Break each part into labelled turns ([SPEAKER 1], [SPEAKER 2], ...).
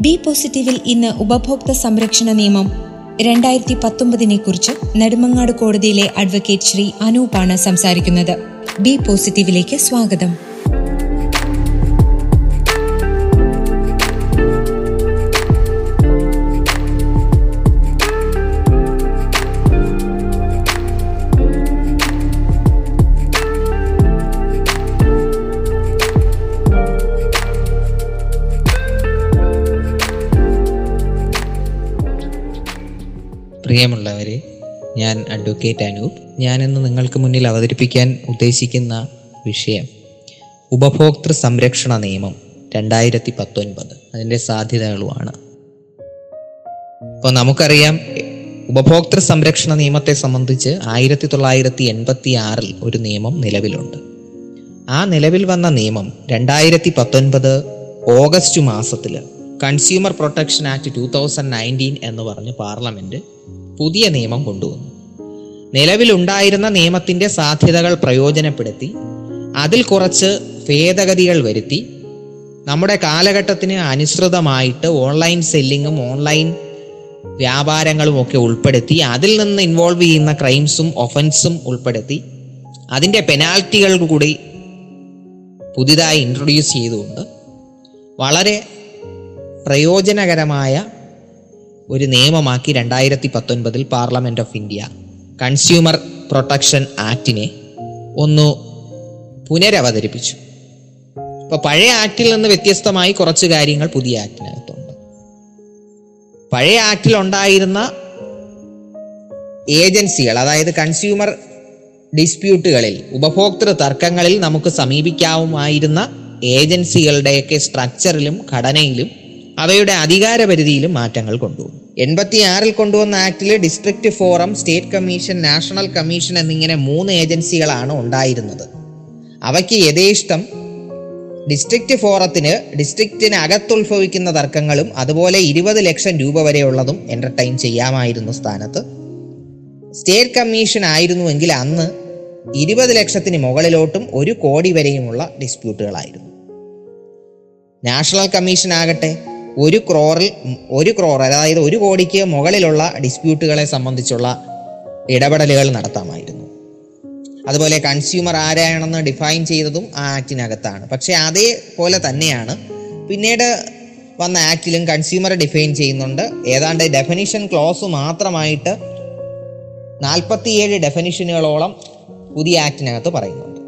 [SPEAKER 1] B പോസിറ്റീവിൽ ഇന്ന് ഉപഭോക്തൃ സംരക്ഷണ നിയമം. രണ്ടായിരത്തി പത്തൊമ്പതിനെ കുറിച്ച് നെടുമങ്ങാട് കോടതിയിലെ അഡ്വക്കേറ്റ് ശ്രീ അനൂപാണ് സംസാരിക്കുന്നത്. ബി പോസിറ്റീവിലേക്ക് സ്വാഗതം.
[SPEAKER 2] പ്രിയമുള്ളവരെ ഞാൻ അഡ്വക്കേറ്റ് അനൂപ്. ഞാനിന്ന് നിങ്ങൾക്ക് മുന്നിൽ അവതരിപ്പിക്കാൻ ഉദ്ദേശിക്കുന്ന വിഷയം ഉപഭോക്തൃ സംരക്ഷണ നിയമം രണ്ടായിരത്തി പത്തൊൻപത് അതിന്റെ സാധ്യതകളുമാണ്. ഇപ്പോൾ നമുക്കറിയാം ഉപഭോക്തൃ സംരക്ഷണ നിയമത്തെ സംബന്ധിച്ച് ആയിരത്തി തൊള്ളായിരത്തി എൺപത്തി ആറിൽ ഒരു നിയമം നിലവിലുണ്ട്. ആ നിലവിൽ വന്ന നിയമം രണ്ടായിരത്തി പത്തൊൻപത് ഓഗസ്റ്റ് മാസത്തിൽ consumer protection act two thousand nineteen എന്ന് പറഞ്ഞ് പാർലമെന്റ് പുതിയ നിയമം കൊണ്ടുവന്നു. നിലവിലുണ്ടായിരുന്ന നിയമത്തിന്റെ സാധ്യതകൾ പ്രയോജനപ്പെടുത്തി അതിൽ കുറച്ച് ഭേദഗതികൾ വരുത്തി നമ്മുടെ കാലഘട്ടത്തിന് അനുസൃതമായിട്ട് ഓൺലൈൻ സെല്ലിങ്ങും ഓൺലൈൻ വ്യാപാരങ്ങളും ഒക്കെ ഉൾപ്പെടുത്തി അതിൽ നിന്ന് ഇൻവോൾവ് ചെയ്യുന്ന ക്രൈംസും ഒഫൻസും ഉൾപ്പെടുത്തി അതിന്റെ പെനാൽറ്റികൾ കൂടി പുതിയതായി ഇൻട്രൊഡ്യൂസ് ചെയ്തുകൊണ്ട് വളരെ പ്രയോജനകരമായ ഒരു നിയമമാക്കി രണ്ടായിരത്തി പത്തൊൻപതിൽ parliament of India consumer protection ആക്ടിനെ ഒന്ന് പുനരവതരിപ്പിച്ചു. ഇപ്പൊ പഴയ ആക്ടിൽ നിന്ന് വ്യത്യസ്തമായി കുറച്ച് കാര്യങ്ങൾ പുതിയ ആക്ടിനകത്തുണ്ട് പഴയ ആക്ടിൽ ഉണ്ടായിരുന്ന ഏജൻസികൾ അതായത് കൺസ്യൂമർ ഡിസ്പ്യൂട്ടുകളിൽ ഉപഭോക്തൃ തർക്കങ്ങളിൽ നമുക്ക് സമീപിക്കാവുമായിരുന്ന ഏജൻസികളുടെയൊക്കെ സ്ട്രക്ചറിലും ഘടനയിലും അവയുടെ അധികാര പരിധിയിലും മാറ്റങ്ങൾ കൊണ്ടുവന്നു. എൺപത്തിയാറിൽ കൊണ്ടുവന്ന ആക്ടിൽ district forum state commission national commission എന്നിങ്ങനെ മൂന്ന് ഏജൻസികളാണ് ഉണ്ടായിരുന്നത്. അവയ്ക്ക് യഥേഷ്ടം ഡിസ്ട്രിക്ട് ഫോറത്തിന് ഡിസ്ട്രിക്റ്റിന് അകത്തുത്ഭവിക്കുന്ന തർക്കങ്ങളും അതുപോലെ ഇരുപത് ലക്ഷം രൂപ വരെയുള്ളതും എന്റർടൈൻ ചെയ്യാമായിരുന്നു സ്ഥാനത്ത്. സ്റ്റേറ്റ് കമ്മീഷൻ ആയിരുന്നുവെങ്കിൽ അന്ന് ഇരുപത് ലക്ഷത്തിന് മുകളിലോട്ടും ഒരു കോടി വരെയുമുള്ള ഡിസ്പ്യൂട്ടുകളായിരുന്നു. നാഷണൽ കമ്മീഷൻ ആകട്ടെ ഒരു ക്രോറിൽ ഒരു ക്രോർ അതായത് ഒരു കോടിക്ക് മുകളിലുള്ള ഡിസ്പ്യൂട്ടുകളെ സംബന്ധിച്ചുള്ള ഇടപെടലുകൾ നടത്താമായിരുന്നു. അതുപോലെ കൺസ്യൂമർ ആരാണെന്ന് ഡിഫൈൻ ചെയ്തതും ആ ആക്ടിനകത്താണ്. പക്ഷേ അതേപോലെ തന്നെയാണ് പിന്നീട് വന്ന ആക്ടിലും കൺസ്യൂമർ ഡിഫൈൻ ചെയ്യുന്നുണ്ട്. ഏതാണ്ട് ഡെഫിനിഷൻ ക്ലോസ് മാത്രമായിട്ട് നാൽപ്പത്തിയേഴ് ഡെഫിനിഷനുകളോളം പുതിയ ആക്ടിനകത്ത് പറയുന്നുണ്ട്.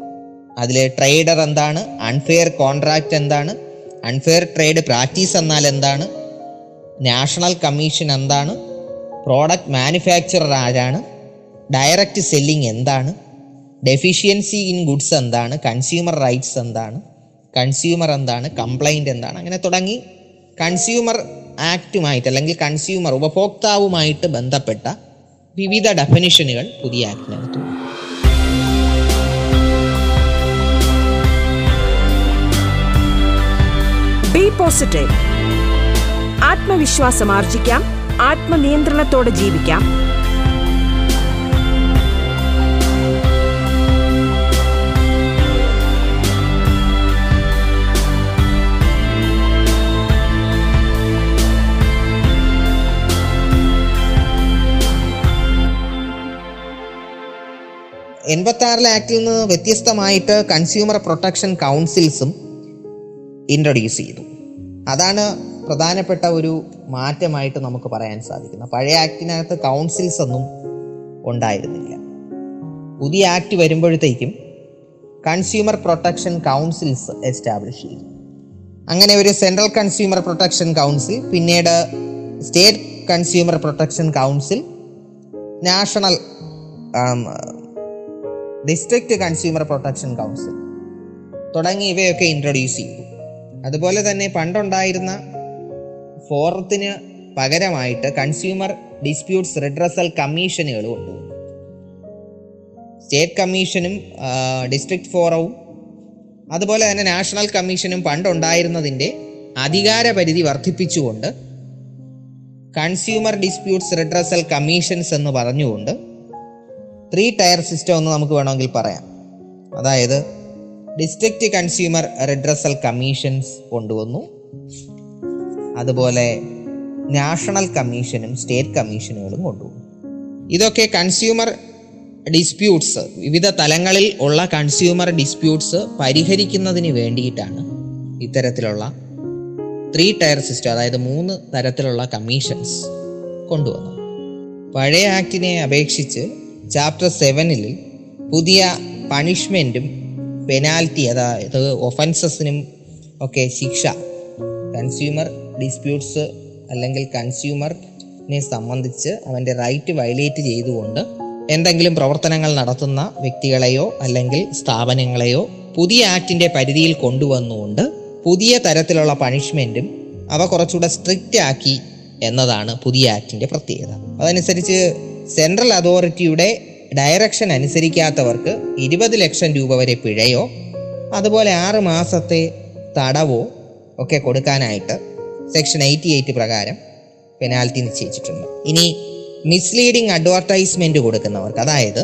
[SPEAKER 2] അതിൽ ട്രേഡർ എന്താണ് അൺഫെയർ കോൺട്രാക്റ്റ് എന്താണ് അൺഫെയർ ട്രേഡ് പ്രാക്ടീസ് എന്നാൽ എന്താണ്? നാഷണൽ കമ്മീഷൻ എന്താണ്? പ്രോഡക്റ്റ് മാനുഫാക്ചറർ ആരാണ്? ഡയറക്റ്റ് സെല്ലിംഗ് എന്താണ്? ഡെഫിഷ്യൻസി ഇൻ ഗുഡ്സ് എന്താണ്? കൺസ്യൂമർ റൈറ്റ്സ് എന്താണ്? കൺസ്യൂമർ എന്താണ്? കംപ്ലൈന്റ് എന്താണ്? അങ്ങനെ തുടങ്ങി. കൺസ്യൂമർ ആക്റ്റുമായിട്ട് അല്ലെങ്കിൽ കൺസ്യൂമർ ഉപഭോക്താവുമായിട്ട് ബന്ധപ്പെട്ട വിവിധ ഡെഫിനിഷനുകൾ പുതിയ ആക്ടിനകത്തുണ്ട്
[SPEAKER 3] പോസിറ്റീവ് ആത്മവിശ്വാസം ആർജിക്കാം. ആത്മനിയന്ത്രണത്തോടെ ജീവിക്കാം.
[SPEAKER 2] എൺപത്തി ആറിലെ ആക്ടിൽ നിന്ന് വ്യത്യസ്തമായിട്ട് കൺസ്യൂമർ പ്രൊട്ടക്ഷൻ കൗൺസിൽസും ഇൻട്രൊഡ്യൂസ് ചെയ്തു. അതാണ് പ്രധാനപ്പെട്ട ഒരു മാറ്റമായിട്ട് നമുക്ക് പറയാൻ സാധിക്കുന്നത്. പഴയ ആക്ടിനകത്ത് കൗൺസിൽസ് ഒന്നും ഉണ്ടായിരുന്നില്ല. പുതിയ ആക്ട് വരുമ്പോഴത്തേക്കും കൺസ്യൂമർ പ്രൊട്ടക്ഷൻ കൗൺസിൽസ് എസ്റ്റാബ്ലിഷ് ചെയ്തു. അങ്ങനെ ഒരു സെൻട്രൽ കൺസ്യൂമർ പ്രൊട്ടക്ഷൻ കൗൺസിൽ പിന്നീട് state consumer protection council national district consumer protection council തുടങ്ങി ഇവയൊക്കെ ഇൻട്രൊഡ്യൂസ് ചെയ്തു. അതുപോലെ തന്നെ പണ്ടുണ്ടായിരുന്ന ഫോറത്തിന് പകരമായിട്ട് കൺസ്യൂമർ ഡിസ്പ്യൂട്ട്സ് റിഡ്രസൽ കമ്മീഷനുകൾ കൊണ്ടുവന്നു. സ്റ്റേറ്റ് കമ്മീഷനും ഡിസ്ട്രിക്ട് ഫോറവും അതുപോലെ തന്നെ നാഷണൽ കമ്മീഷനും പണ്ടുണ്ടായിരുന്നതിന്റെ അധികാര പരിധി വർദ്ധിപ്പിച്ചുകൊണ്ട് കൺസ്യൂമർ ഡിസ്പ്യൂട്ട്സ് റിഡ്രസൽ കമ്മീഷൻസ് എന്ന് പറഞ്ഞുകൊണ്ട് ത്രീ ടയർ സിസ്റ്റം എന്ന് നമുക്ക് വേണമെങ്കിൽ പറയാം. അതായത് ഡിസ്ട്രിക്റ്റ് കൺസ്യൂമർ റിഡ്രസൽ കമ്മീഷൻസ് കൊണ്ടുവന്നു. അതുപോലെ നാഷണൽ കമ്മീഷനും സ്റ്റേറ്റ് കമ്മീഷനുകളും കൊണ്ടുവന്നു. ഇതൊക്കെ കൺസ്യൂമർ ഡിസ്പ്യൂട്ട്സ് വിവിധ തലങ്ങളിൽ ഉള്ള കൺസ്യൂമർ ഡിസ്പ്യൂട്ട്സ് പരിഹരിക്കുന്നതിന് വേണ്ടിയിട്ടാണ് ഇത്തരത്തിലുള്ള ത്രീ ടയർ സിസ്റ്റം അതായത് മൂന്ന് തരത്തിലുള്ള കമ്മീഷൻസ് കൊണ്ടുവന്നത്. പഴയ ആക്ടിനെ അപേക്ഷിച്ച് ചാപ്റ്റർ സെവനിൽ പുതിയ പണിഷ്മെന്റും പെനാൽറ്റി അതായത് ഒഫൻസസിനും ഒക്കെ ശിക്ഷ. കൺസ്യൂമർ ഡിസ്പ്യൂട്ട്സ് അല്ലെങ്കിൽ കൺസ്യൂമറിനെ സംബന്ധിച്ച് അവന്റെ റൈറ്റ് വയലേറ്റ് ചെയ്തുകൊണ്ട് എന്തെങ്കിലും പ്രവർത്തനങ്ങൾ നടത്തുന്ന വ്യക്തികളെയോ അല്ലെങ്കിൽ സ്ഥാപനങ്ങളെയോ പുതിയ ആക്ടിന്റെ പരിധിയിൽ കൊണ്ടുവന്നുകൊണ്ട് പുതിയ തരത്തിലുള്ള പണിഷ്മെന്റും അവ കുറച്ചുകൂടെ സ്ട്രിക്റ്റ് ആക്കി എന്നതാണ് പുതിയ ആക്ടിന്റെ പ്രത്യേകത. അതനുസരിച്ച് സെൻട്രൽ അതോറിറ്റിയുടെ ഡയറക്ഷൻ അനുസരിക്കാത്തവർക്ക് ഇരുപത് ലക്ഷം രൂപ വരെ പിഴയോ അതുപോലെ ആറ് മാസത്തെ തടവോ ഒക്കെ കൊടുക്കാനായിട്ട് സെക്ഷൻ എയ്റ്റി എയ്റ്റ് പ്രകാരം പെനാൽറ്റി നിശ്ചയിച്ചിട്ടുണ്ട്. ഇനി മിസ്ലീഡിംഗ് അഡ്വർടൈസ്മെന്റ് കൊടുക്കുന്നവർക്ക് അതായത്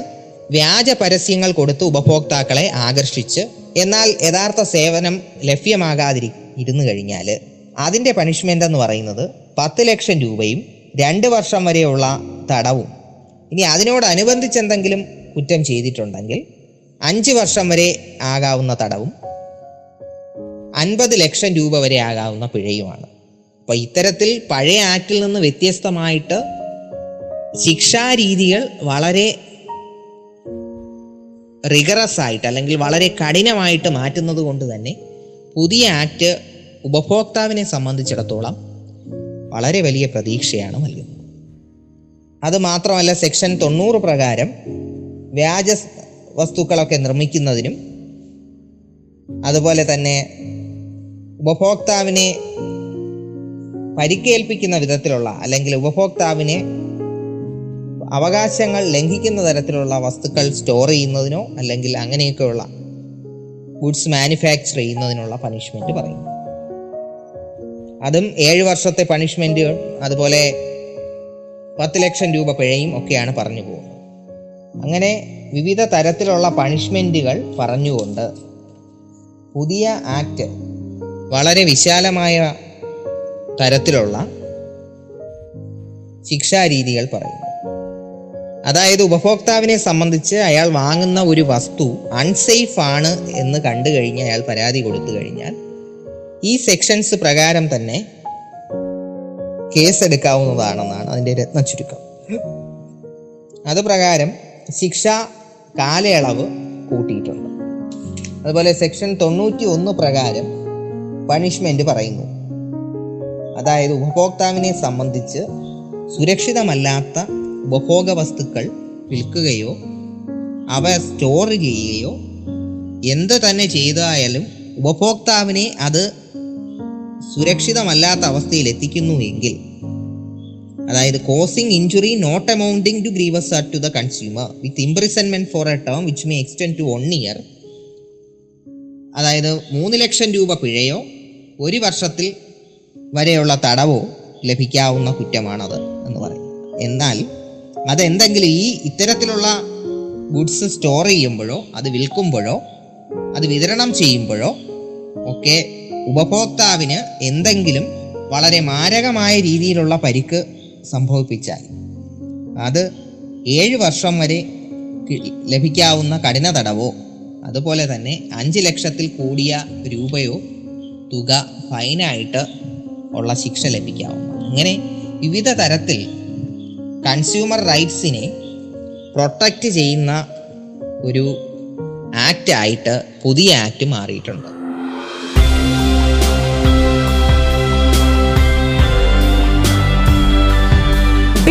[SPEAKER 2] വ്യാജ പരസ്യങ്ങൾ കൊടുത്ത് ഉപഭോക്താക്കളെ ആകർഷിച്ച് എന്നാൽ യഥാർത്ഥ സേവനം ലഭ്യമാകാതിരി ഇരുന്നു കഴിഞ്ഞാൽ അതിന്റെ പണിഷ്മെന്റ് എന്ന് പറയുന്നത് പത്ത് ലക്ഷം രൂപയും രണ്ട് വർഷം വരെയുള്ള തടവും ഇനി അതിനോടനുബന്ധിച്ച് എന്തെങ്കിലും കുറ്റം ചെയ്തിട്ടുണ്ടെങ്കിൽ അഞ്ച് വർഷം വരെ ആകാവുന്ന തടവും അൻപത് ലക്ഷം രൂപ വരെ ആകാവുന്ന പിഴയുമാണ്. അപ്പോൾ ഇത്തരത്തിൽ പഴയ ആക്ടിൽ നിന്ന് വ്യത്യസ്തമായിട്ട് ശിക്ഷാരീതികൾ വളരെ റിഗറസ് ആയിട്ട് അല്ലെങ്കിൽ വളരെ കഠിനമായിട്ട് മാറ്റുന്നത് കൊണ്ട് തന്നെ പുതിയ ആക്ട് ഉപഭോക്താവിനെ സംബന്ധിച്ചിടത്തോളം വളരെ വലിയ പ്രതീക്ഷയാണ് നൽകുന്നത്. അത് മാത്രമല്ല സെക്ഷൻ തൊണ്ണൂറ് പ്രകാരം വ്യാജ വസ്തുക്കളൊക്കെ നിർമ്മിക്കുന്നതിനും അതുപോലെ തന്നെ ഉപഭോക്താവിനെ പരിക്കേൽപ്പിക്കുന്ന വിധത്തിലുള്ള അല്ലെങ്കിൽ ഉപഭോക്താവിനെ അവകാശങ്ങൾ ലംഘിക്കുന്ന തരത്തിലുള്ള വസ്തുക്കൾ സ്റ്റോർ ചെയ്യുന്നതിനോ അല്ലെങ്കിൽ അങ്ങനെയൊക്കെയുള്ള ഗുഡ്സ് മാനുഫാക്ചർ ചെയ്യുന്നതിനുള്ള പണിഷ്മെന്റ് പറയുന്നു. അതും ഏഴ് വർഷത്തെ പണിഷ്മെന്റുകൾ അതുപോലെ പത്ത് ലക്ഷം രൂപ പിഴയും ഒക്കെയാണ് പറഞ്ഞു പോകുന്നത്. അങ്ങനെ വിവിധ തരത്തിലുള്ള പണിഷ്മെന്റുകൾ പറഞ്ഞുകൊണ്ട് പുതിയ ആക്ട് വളരെ വിശാലമായ തരത്തിലുള്ള ശിക്ഷാരീതികൾ പറയുന്നു. അതായത് ഉപഭോക്താവിനെ സംബന്ധിച്ച് അയാൾ വാങ്ങുന്ന ഒരു വസ്തു അൺസേഫ് ആണ് എന്ന് കണ്ടു കഴിഞ്ഞ് അയാൾ പരാതി കൊടുത്തു കഴിഞ്ഞാൽ ഈ സെക്ഷൻസ് പ്രകാരം തന്നെ കേസെടുക്കാവുന്നതാണെന്നാണ് അതിന്റെ രത്ന ചുരുക്കം അത് പ്രകാരം ശിക്ഷ കാലയളവ് കൂട്ടിയിട്ടുണ്ട്. അതുപോലെ സെക്ഷൻ തൊണ്ണൂറ്റി ഒന്ന് പ്രകാരം പണിഷ്മെന്റ് പറയുന്നു. അതായത് ഉപഭോക്താവിനെ സംബന്ധിച്ച് സുരക്ഷിതമല്ലാത്ത ഉപഭോഗ വസ്തുക്കൾ വിൽക്കുകയോ അവ സ്റ്റോർ ചെയ്യുകയോ എന്ത് തന്നെ ചെയ്തായാലും ഉപഭോക്താവിനെ അത് സുരക്ഷിതമല്ലാത്ത അവസ്ഥയിൽ എത്തിക്കുന്നു എങ്കിൽ അതായത് causing injury not amounting to grievous to the consumer with imprisonment for a term which may extend to one year അതായത് മൂന്ന് ലക്ഷം രൂപ പിഴയോ ഒരു വർഷത്തിൽ വരെയുള്ള തടവോ ലഭിക്കാവുന്ന കുറ്റമാണത് എന്ന് പറയും. എന്നാൽ അതെന്തെങ്കിലും ഈ ഇത്തരത്തിലുള്ള ഗുഡ്സ് സ്റ്റോർ ചെയ്യുമ്പോഴോ അത് വിൽക്കുമ്പോഴോ അത് വിതരണം ചെയ്യുമ്പോഴോ ഒക്കെ ഉപഭോക്താവിന് എന്തെങ്കിലും വളരെ മാരകമായ രീതിയിലുള്ള പരിക്ക് സംഭവിപ്പിച്ചാൽ അത് ഏഴ് വർഷം വരെ ലഭിക്കാവുന്ന കഠിന തടവോ അതുപോലെ തന്നെ അഞ്ച് ലക്ഷത്തിൽ കൂടിയ രൂപയോ തുക ഫൈനായിട്ട് ഉള്ള ശിക്ഷ ലഭിക്കാവുന്ന അങ്ങനെ വിവിധ തരത്തിൽ കൺസ്യൂമർ റൈറ്റ്സിനെ പ്രൊട്ടക്റ്റ് ചെയ്യുന്ന ഒരു ആക്റ്റ് ആയിട്ട് പുതിയ ആക്ട് മാറിയിട്ടുണ്ട്.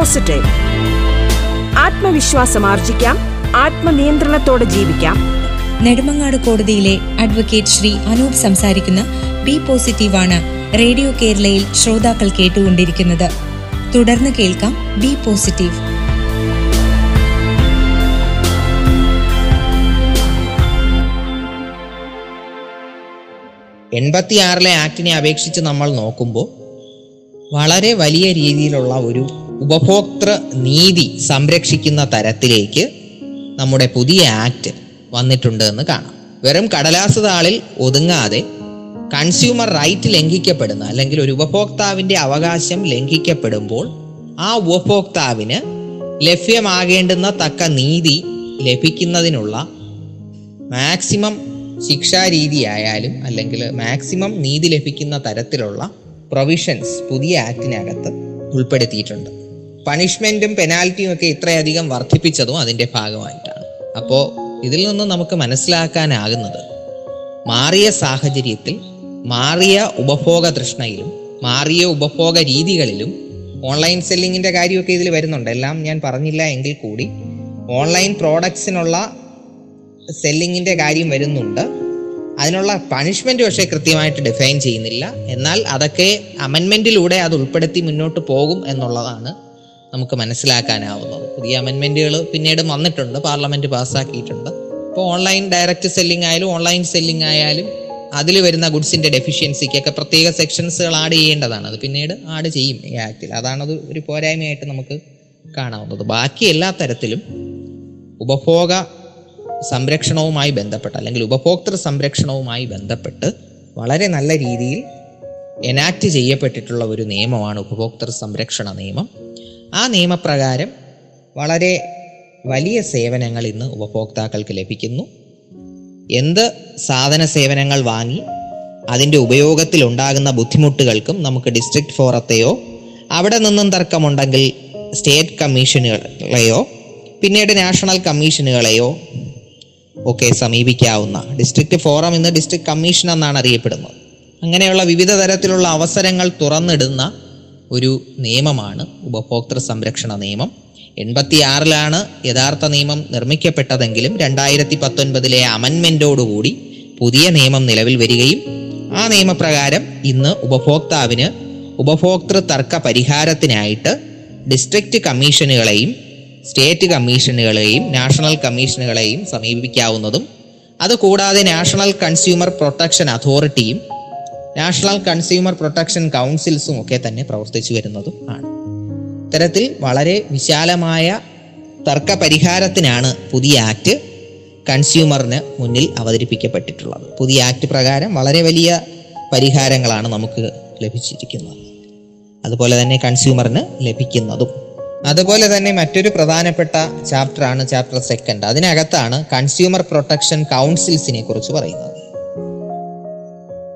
[SPEAKER 3] പോസിറ്റീവ് ആത്മവിശ്വാസം ആർജിക്കാം. ആത്മനിയന്ത്രണത്തോടെ ജീവിക്കാം.
[SPEAKER 1] നെടുമങ്ങാട് കോടതിയിലെ അഡ്വക്കേറ്റ് ശ്രീ അനൂപ് സംസാരിക്കുന്ന ബി പോസിറ്റീവ് ആണ് റേഡിയോ കേരളയിൽ ശ്രോതാക്കൾ കേട്ടുകൊണ്ടിരിക്കുന്നത്. തുടർന്ന് കേൾക്കാം ബി പോസിറ്റീവ്
[SPEAKER 2] എൺപത്തിയാറിലെ ആക്ടിനെ അപേക്ഷിച്ച് നമ്മൾ നോക്കുമ്പോൾ വളരെ വലിയ രീതിയിലുള്ള ഒരു ഉപഭോക്തൃ നീതി സംരക്ഷിക്കുന്ന തരത്തിലേക്ക് നമ്മുടെ പുതിയ ആക്ട് വന്നിട്ടുണ്ട് എന്ന് കാണാം. വെറും കടലാസ് താളിൽ ഒതുങ്ങാതെ കൺസ്യൂമർ റൈറ്റ് ലംഘിക്കപ്പെടുന്ന അല്ലെങ്കിൽ ഒരു ഉപഭോക്താവിന്റെ അവകാശം ലംഘിക്കപ്പെടുമ്പോൾ ആ ഉപഭോക്താവിന് ലഭ്യമാകേണ്ടുന്ന തക്ക നീതി ലഭിക്കുന്നതിനുള്ള മാക്സിമം ശിക്ഷാരീതിയായാലും അല്ലെങ്കിൽ മാക്സിമം നീതി ലഭിക്കുന്ന തരത്തിലുള്ള പ്രൊവിഷൻസ് പുതിയ ആക്ടിനകത്ത് ഉൾപ്പെടുത്തിയിട്ടുണ്ട്. പണിഷ്മെന്റും പെനാൽറ്റിയും ഒക്കെ ഇത്രയധികം വർദ്ധിപ്പിച്ചതും അതിന്റെ ഭാഗമായിട്ടാണ്. അപ്പോൾ ഇതിൽ നിന്ന് നമുക്ക് മനസ്സിലാക്കാനാകുന്നത് മാറിയ സാഹചര്യത്തിൽ മാറിയ ഉപഭോഗ തൃഷ്ണയിലും മാറിയ ഉപഭോഗ രീതികളിലും ഓൺലൈൻ സെല്ലിങ്ങിന്റെ കാര്യമൊക്കെ ഇതിൽ വരുന്നുണ്ട്. എല്ലാം ഞാൻ പറഞ്ഞില്ല എങ്കിൽ കൂടി ഓൺലൈൻ പ്രോഡക്ട്സിനുള്ള സെല്ലിങ്ങിന്റെ കാര്യം വരുന്നുണ്ട്. അതിനുള്ള പണിഷ്മെന്റ് പക്ഷേ കൃത്യമായിട്ട് ഡിഫൈൻ ചെയ്യുന്നില്ല. എന്നാൽ അതൊക്കെ അമെൻമെന്റിലൂടെ അത് ഉൾപ്പെടുത്തി മുന്നോട്ട് പോകും എന്നുള്ളതാണ് നമുക്ക് മനസ്സിലാക്കാനാവുന്നത് പുതിയ അമെൻമെന്റുകൾ പിന്നീട് വന്നിട്ടുണ്ട്. പാർലമെന്റ് പാസ്സാക്കിയിട്ടുണ്ട്. ഇപ്പോൾ ഓൺലൈൻ ഡയറക്റ്റ് സെല്ലിംഗ് ആയാലും ഓൺലൈൻ സെല്ലിംഗ് ആയാലും അതിൽ വരുന്ന ഗുഡ്സിന്റെ ഡെഫിഷ്യൻസിക്കൊക്കെ പ്രത്യേക സെക്ഷൻസുകൾ ആഡ് ചെയ്യേണ്ടതാണ്. അത് പിന്നീട് ആഡ് ചെയ്യും ഈ ആക്ടിൽ അതാണത് ഒരു പോരായ്മയായിട്ട് നമുക്ക് കാണാവുന്നത്. ബാക്കി എല്ലാ തരത്തിലും ഉപഭോഗ സംരക്ഷണവുമായി ബന്ധപ്പെട്ട് അല്ലെങ്കിൽ ഉപഭോക്തൃ സംരക്ഷണവുമായി ബന്ധപ്പെട്ട് വളരെ നല്ല രീതിയിൽ എനാക്ട് ചെയ്യപ്പെട്ടിട്ടുള്ള ഒരു നിയമമാണ് ഉപഭോക്തൃ സംരക്ഷണ നിയമം. ആ നിയമപ്രകാരം വളരെ വലിയ സേവനങ്ങൾ ഇന്ന് ഉപഭോക്താക്കൾക്ക് ലഭിക്കുന്നു. എന്ത് സാധന സേവനങ്ങൾ വാങ്ങി അതിന്റെ ഉപയോഗത്തിൽ ഉണ്ടാകുന്ന ബുദ്ധിമുട്ടുകൾക്കും നമുക്ക് ഡിസ്ട്രിക്ട് ഫോറത്തെയോ അവിടെ നിന്നും തർക്കമുണ്ടെങ്കിൽ സ്റ്റേറ്റ് കമ്മീഷനുകളെയോ പിന്നീട് നാഷണൽ കമ്മീഷനുകളെയോ ഒക്കെ സമീപിക്കാവുന്ന ഡിസ്ട്രിക്ട് ഫോറം ഇന്ന് ഡിസ്ട്രിക്ട് കമ്മീഷൻ എന്നാണ് അറിയപ്പെടുന്നത്. അങ്ങനെയുള്ള വിവിധ തരത്തിലുള്ള അവസരങ്ങൾ തുറന്നിടുന്ന ഒരു നിയമമാണ് ഉപഭോക്തൃ സംരക്ഷണ നിയമം. എൺപത്തിയാറിലാണ് യഥാർത്ഥ നിയമം നിർമ്മിക്കപ്പെട്ടതെങ്കിലും രണ്ടായിരത്തി പത്തൊൻപതിലെ അമൻമെന്റോടുകൂടി പുതിയ നിയമം നിലവിൽ വരികയും ആ നിയമപ്രകാരം ഇന്ന് ഉപഭോക്താവിന് ഉപഭോക്തൃ തർക്ക പരിഹാരത്തിനായിട്ട് ഡിസ്ട്രിക്റ്റ് കമ്മീഷനുകളെയും സ്റ്റേറ്റ് കമ്മീഷനുകളെയും നാഷണൽ കമ്മീഷനുകളെയും സമീപിക്കാവുന്നതും അതുകൂടാതെ നാഷണൽ കൺസ്യൂമർ പ്രൊട്ടക്ഷൻ അതോറിറ്റിയും നാഷണൽ കൺസ്യൂമർ പ്രൊട്ടക്ഷൻ കൗൺസിൽസും ഒക്കെ തന്നെ പ്രവർത്തിച്ചു വരുന്നതും ആണ്. ഇത്തരത്തിൽ വളരെ വിശാലമായ തർക്ക പരിഹാരത്തിനാണ് പുതിയ ആക്ട് കൺസ്യൂമറിന് മുന്നിൽ അവതരിപ്പിക്കപ്പെട്ടിട്ടുള്ളത്. പുതിയ ആക്ട് പ്രകാരം വളരെ വലിയ പരിഹാരങ്ങളാണ് നമുക്ക് ലഭിച്ചിരിക്കുന്നത്. അതുപോലെ തന്നെ കൺസ്യൂമറിന് ലഭിക്കുന്നതും. അതുപോലെ തന്നെ മറ്റൊരു പ്രധാനപ്പെട്ട ചാപ്റ്ററാണ് ചാപ്റ്റർ സെക്കൻഡ്. അതിനകത്താണ് കൺസ്യൂമർ പ്രൊട്ടക്ഷൻ കൗൺസിൽസിനെ കുറിച്ച് പറയുന്നത്.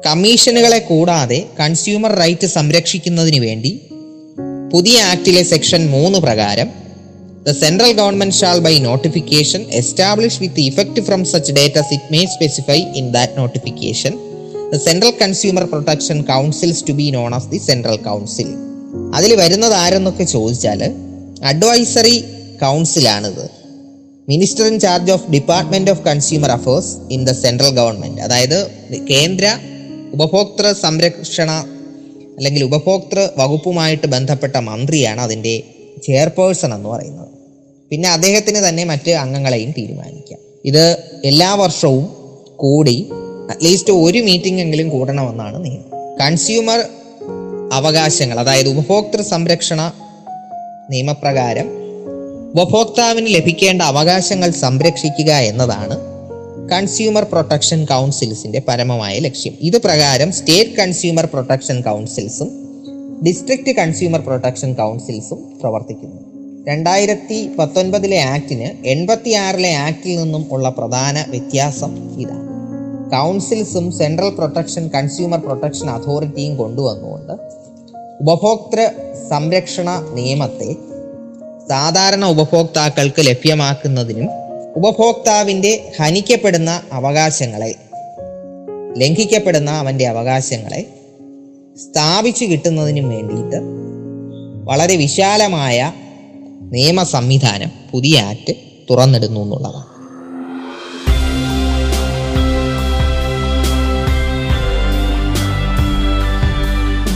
[SPEAKER 2] കമ്മീഷനുകളെ കൂടാതെ കൺസ്യൂമർ റൈറ്റ് സംരക്ഷിക്കുന്നതിന് വേണ്ടി പുതിയ ആക്ടിലെ സെക്ഷൻ മൂന്ന് പ്രകാരം the central government shall by notification establish with effect from such dates it may specify in that notification. The central consumer protection councils to be known of the central council. അതിൽ വരുന്നത് ആരെന്നൊക്കെ ചോദിച്ചാൽ advisory കൗൺസിലാണിത്. Minister in charge of department of consumer affairs in the central government. അതായത് കേന്ദ്ര ഉപഭോക്തൃ സംരക്ഷണ അല്ലെങ്കിൽ ഉപഭോക്തൃ വകുപ്പുമായിട്ട് ബന്ധപ്പെട്ട മന്ത്രിയാണ് അതിന്റെ ചെയർപേഴ്സൺ എന്ന് പറയുന്നത്. പിന്നെ അദ്ദേഹത്തിന് തന്നെ മറ്റ് അംഗങ്ങളെയും തീരുമാനിക്കാം. ഇത് എല്ലാ വർഷവും കൂടി അറ്റ്ലീസ്റ്റ് ഒരു മീറ്റിംഗ് എങ്കിലും കൂടണമെന്നാണ് നിയമം. കൺസ്യൂമർ അവകാശങ്ങൾ അതായത് ഉപഭോക്തൃ സംരക്ഷണ നിയമപ്രകാരം ഉപഭോക്താവിന് ലഭിക്കേണ്ട അവകാശങ്ങൾ സംരക്ഷിക്കുക എന്നതാണ് കൺസ്യൂമർ പ്രൊട്ടക്ഷൻ കൗൺസിൽസിന്റെ പരമമായ ലക്ഷ്യം. ഇത് പ്രകാരം സ്റ്റേറ്റ് കൺസ്യൂമർ പ്രൊട്ടക്ഷൻ കൗൺസിൽസും ഡിസ്ട്രിക്ട് കൺസ്യൂമർ പ്രൊട്ടക്ഷൻ കൗൺസിൽസും പ്രവർത്തിക്കുന്നു. രണ്ടായിരത്തി പത്തൊൻപതിലെ ആക്ടിന് എൺപത്തിയാറിലെ ആക്ടിൽ നിന്നും ഉള്ള പ്രധാന വ്യത്യാസം ഇതാണ് കൗൺസിൽസും സെൻട്രൽ പ്രൊട്ടക്ഷൻ കൺസ്യൂമർ പ്രൊട്ടക്ഷൻ അതോറിറ്റിയും കൊണ്ടുവന്നുകൊണ്ട് ഉപഭോക്തൃ സംരക്ഷണ നിയമത്തെ സാധാരണ ഉപഭോക്താക്കൾക്ക് ലഭ്യമാക്കുന്നതിനും ഉപഭോക്താവിന്റെ ഹനിക്കപ്പെടുന്ന അവകാശങ്ങളെ ലംഘിക്കപ്പെടുന്ന അവന്റെ അവകാശങ്ങളെ സ്ഥാപിച്ചു കിട്ടുന്നതിനും വേണ്ടിയിട്ട് വളരെ വിശാലമായ നിയമ സംവിധാനം പുതിയ ആക്ട് തുറന്നിടുന്നു എന്നുള്ളതാണ്.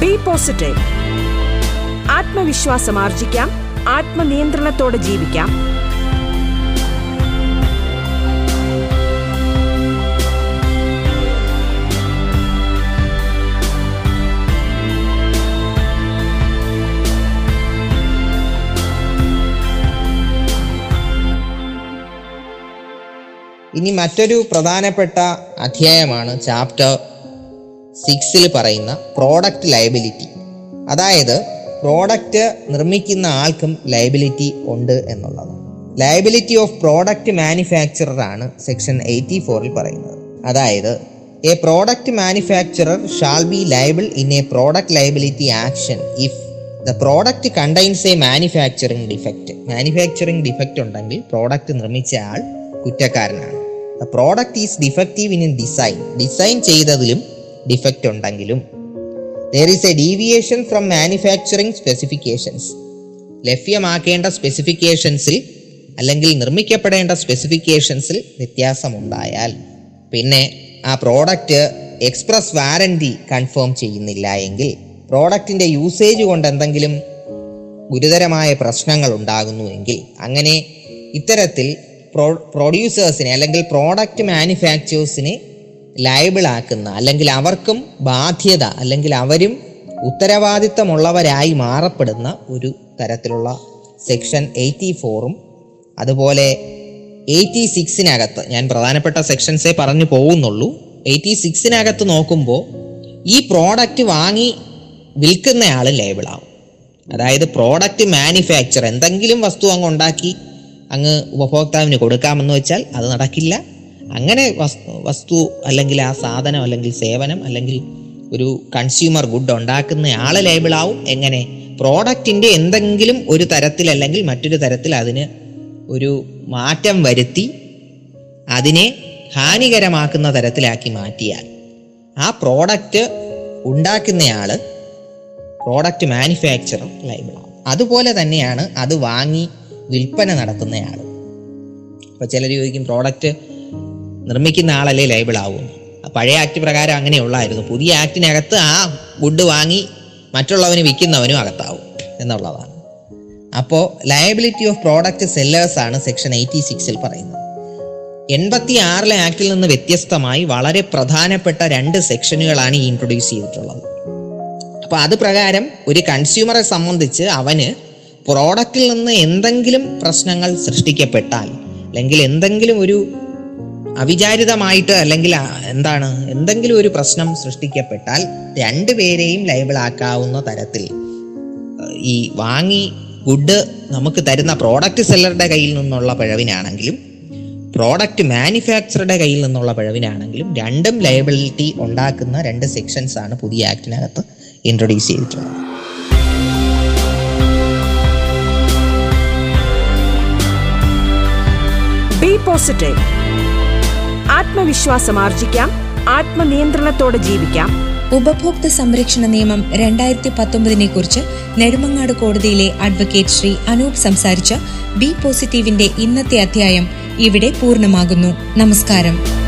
[SPEAKER 3] ബി പോസിറ്റീവ് ആത്മവിശ്വാസം ആർജിക്കാം. ആത്മനിയന്ത്രണത്തോടെ ജീവിക്കാം.
[SPEAKER 2] ഇനി മറ്റൊരു പ്രധാനപ്പെട്ട അധ്യായമാണ് ചാപ്റ്റർ സിക്സിൽ പറയുന്ന പ്രോഡക്റ്റ് ലയബിലിറ്റി അതായത് പ്രോഡക്റ്റ് നിർമ്മിക്കുന്ന ആൾക്കും ലയബിലിറ്റി ഉണ്ട് എന്നുള്ളത്. ലയബിലിറ്റി ഓഫ് പ്രോഡക്റ്റ് മാനുഫാക്ചറർ ആണ് സെക്ഷൻ എയ്റ്റി ഫോറിൽ പറയുന്നത്. അതായത് a product manufacturer shall be liable in a product liability action if the product contains a manufacturing defect manufacturing defect ഉണ്ടെങ്കിൽ പ്രോഡക്റ്റ് നിർമ്മിച്ച ആൾ കുറ്റക്കാരനാണ്. The product is defective in design design ചെയ്തതിലും defect ഉണ്ടെങ്കിലും. There is a deviation from manufacturing specifications ലഭ്യമാക്കേണ്ട സ്പെസിഫിക്കേഷൻസിൽ അല്ലെങ്കിൽ നിർമ്മിക്കപ്പെടേണ്ട സ്പെസിഫിക്കേഷൻസിൽ വ്യത്യാസമുണ്ടായാൽ പിന്നെ ആ product express warranty confirm ചെയ്യുന്നില്ല എങ്കിൽ പ്രോഡക്റ്റിന്റെ യൂസേജ് കൊണ്ട് എന്തെങ്കിലും ഗുരുതരമായ പ്രശ്നങ്ങൾ ഉണ്ടാകുന്നുവെങ്കിൽ അങ്ങനെ ഇത്തരത്തിൽ പ്രോ പ്രൊഡ്യൂസേഴ്സിനെ അല്ലെങ്കിൽ പ്രോഡക്റ്റ് മാനുഫാക്ചേഴ്സിനെ ലയബിൾ ആക്കുന്ന അല്ലെങ്കിൽ അവർക്കും ബാധ്യത അല്ലെങ്കിൽ അവരും ഉത്തരവാദിത്തമുള്ളവരായി മാറപ്പെടുന്ന ഒരു തരത്തിലുള്ള സെക്ഷൻ എയ്റ്റി ഫോറും അതുപോലെ എയ്റ്റി സിക്സിനകത്ത് ഞാൻ പ്രധാനപ്പെട്ട സെക്ഷൻസേ പറഞ്ഞു പോകുന്നുള്ളൂ. എയ്റ്റി സിക്സിനകത്ത് നോക്കുമ്പോൾ ഈ പ്രോഡക്റ്റ് വാങ്ങി വിൽക്കുന്നയാൾ ലേബിളാവും അതായത് പ്രോഡക്റ്റ് മാനുഫാക്ചർ എന്തെങ്കിലും വസ്തു അങ്ങ് ഉണ്ടാക്കി അങ്ങ് ഉപഭോക്താവിന് കൊടുക്കാമെന്ന് വെച്ചാൽ അത് നടക്കില്ല. അങ്ങനെ വസ്തു അല്ലെങ്കിൽ ആ സാധനം അല്ലെങ്കിൽ സേവനം അല്ലെങ്കിൽ ഒരു കൺസ്യൂമർ ഗുഡ് ഉണ്ടാക്കുന്ന ആളെ ലേബിളാവും എങ്ങനെ? പ്രോഡക്റ്റിന്റെ എന്തെങ്കിലും ഒരു തരത്തിൽ അല്ലെങ്കിൽ മറ്റൊരു തരത്തിൽ അതിന് ഒരു മാറ്റം വരുത്തി അതിനെ ഹാനികരമാക്കുന്ന തരത്തിലാക്കി മാറ്റിയാൽ ആ പ്രോഡക്റ്റ് ഉണ്ടാക്കുന്നയാൾ പ്രോഡക്റ്റ് മാനുഫാക്ചറർ ലൈബിളാവും അതുപോലെ തന്നെയാണ് അത് വാങ്ങി വിൽപ്പന നടത്തുന്നയാൾ അപ്പോൾ ചിലർ ചോദിക്കും പ്രോഡക്റ്റ് നിർമ്മിക്കുന്ന ആളല്ലേ ലൈബിൾ ആവും? പഴയ ആക്ട് പ്രകാരം അങ്ങനെയുള്ളായിരുന്നു പുതിയ ആക്ടിനകത്ത് ആ ഗുഡ് വാങ്ങി മറ്റുള്ളവന് വിൽക്കുന്നവനും അകത്താവും എന്നുള്ളതാണ്. അപ്പോൾ ലയബിലിറ്റി ഓഫ് പ്രോഡക്റ്റ് സെല്ലേഴ്സ് ആണ് സെക്ഷൻ എയ്റ്റി സിക്സിൽ പറയുന്നത്. എൺപത്തി ആറിലെ ആക്ടിൽ നിന്ന് വ്യത്യസ്തമായി വളരെ പ്രധാനപ്പെട്ട രണ്ട് സെക്ഷനുകളാണ് ഈ ഇൻട്രൊഡ്യൂസ് ചെയ്തിട്ടുള്ളത്. അപ്പോൾ അത് പ്രകാരം ഒരു കൺസ്യൂമറെ സംബന്ധിച്ച് അവന് പ്രോഡക്റ്റിൽ നിന്ന് എന്തെങ്കിലും പ്രശ്നങ്ങൾ സൃഷ്ടിക്കപ്പെട്ടാൽ അല്ലെങ്കിൽ എന്തെങ്കിലും ഒരു അവിചാരിതമായിട്ട് അല്ലെങ്കിൽ എന്താണ് എന്തെങ്കിലും ഒരു പ്രശ്നം സൃഷ്ടിക്കപ്പെട്ടാൽ രണ്ടുപേരെയും ലൈബിളാക്കാവുന്ന തരത്തിൽ ഈ വാങ്ങി ഗുഡ് നമുക്ക് തരുന്ന പ്രോഡക്റ്റ് സെല്ലറുടെ കയ്യിൽ നിന്നുള്ള പിഴവിനാണെങ്കിലും പ്രോഡക്റ്റ് മാനുഫാക്ചറുടെ കയ്യിൽ നിന്നുള്ള പിഴവിനാണെങ്കിലും രണ്ടും ലയബിലിറ്റി ഉണ്ടാക്കുന്ന രണ്ട് സെക്ഷൻസ് ആണ് പുതിയ ആക്ടിനകത്ത് ഇൻട്രൊഡ്യൂസ് ചെയ്തിട്ടുള്ളത്.
[SPEAKER 3] പോസിറ്റീവ് ആത്മവിശ്വാസം ആർജിക്കാം ആത്മനിയന്ത്രണത്തോടെ ജീവിക്കാം.
[SPEAKER 1] ഉപഭോക്തൃ സംരക്ഷണ നിയമം രണ്ടായിരത്തി പത്തൊമ്പതിനെ കുറിച്ച് നെടുമങ്ങാട് കോടതിയിലെ അഡ്വക്കേറ്റ് ശ്രീ അനൂപ് സംസാരിച്ച ബി പോസിറ്റീവിന്റെ ഇന്നത്തെ അധ്യായം ഇവിടെ പൂർണമാകുന്നു. നമസ്കാരം.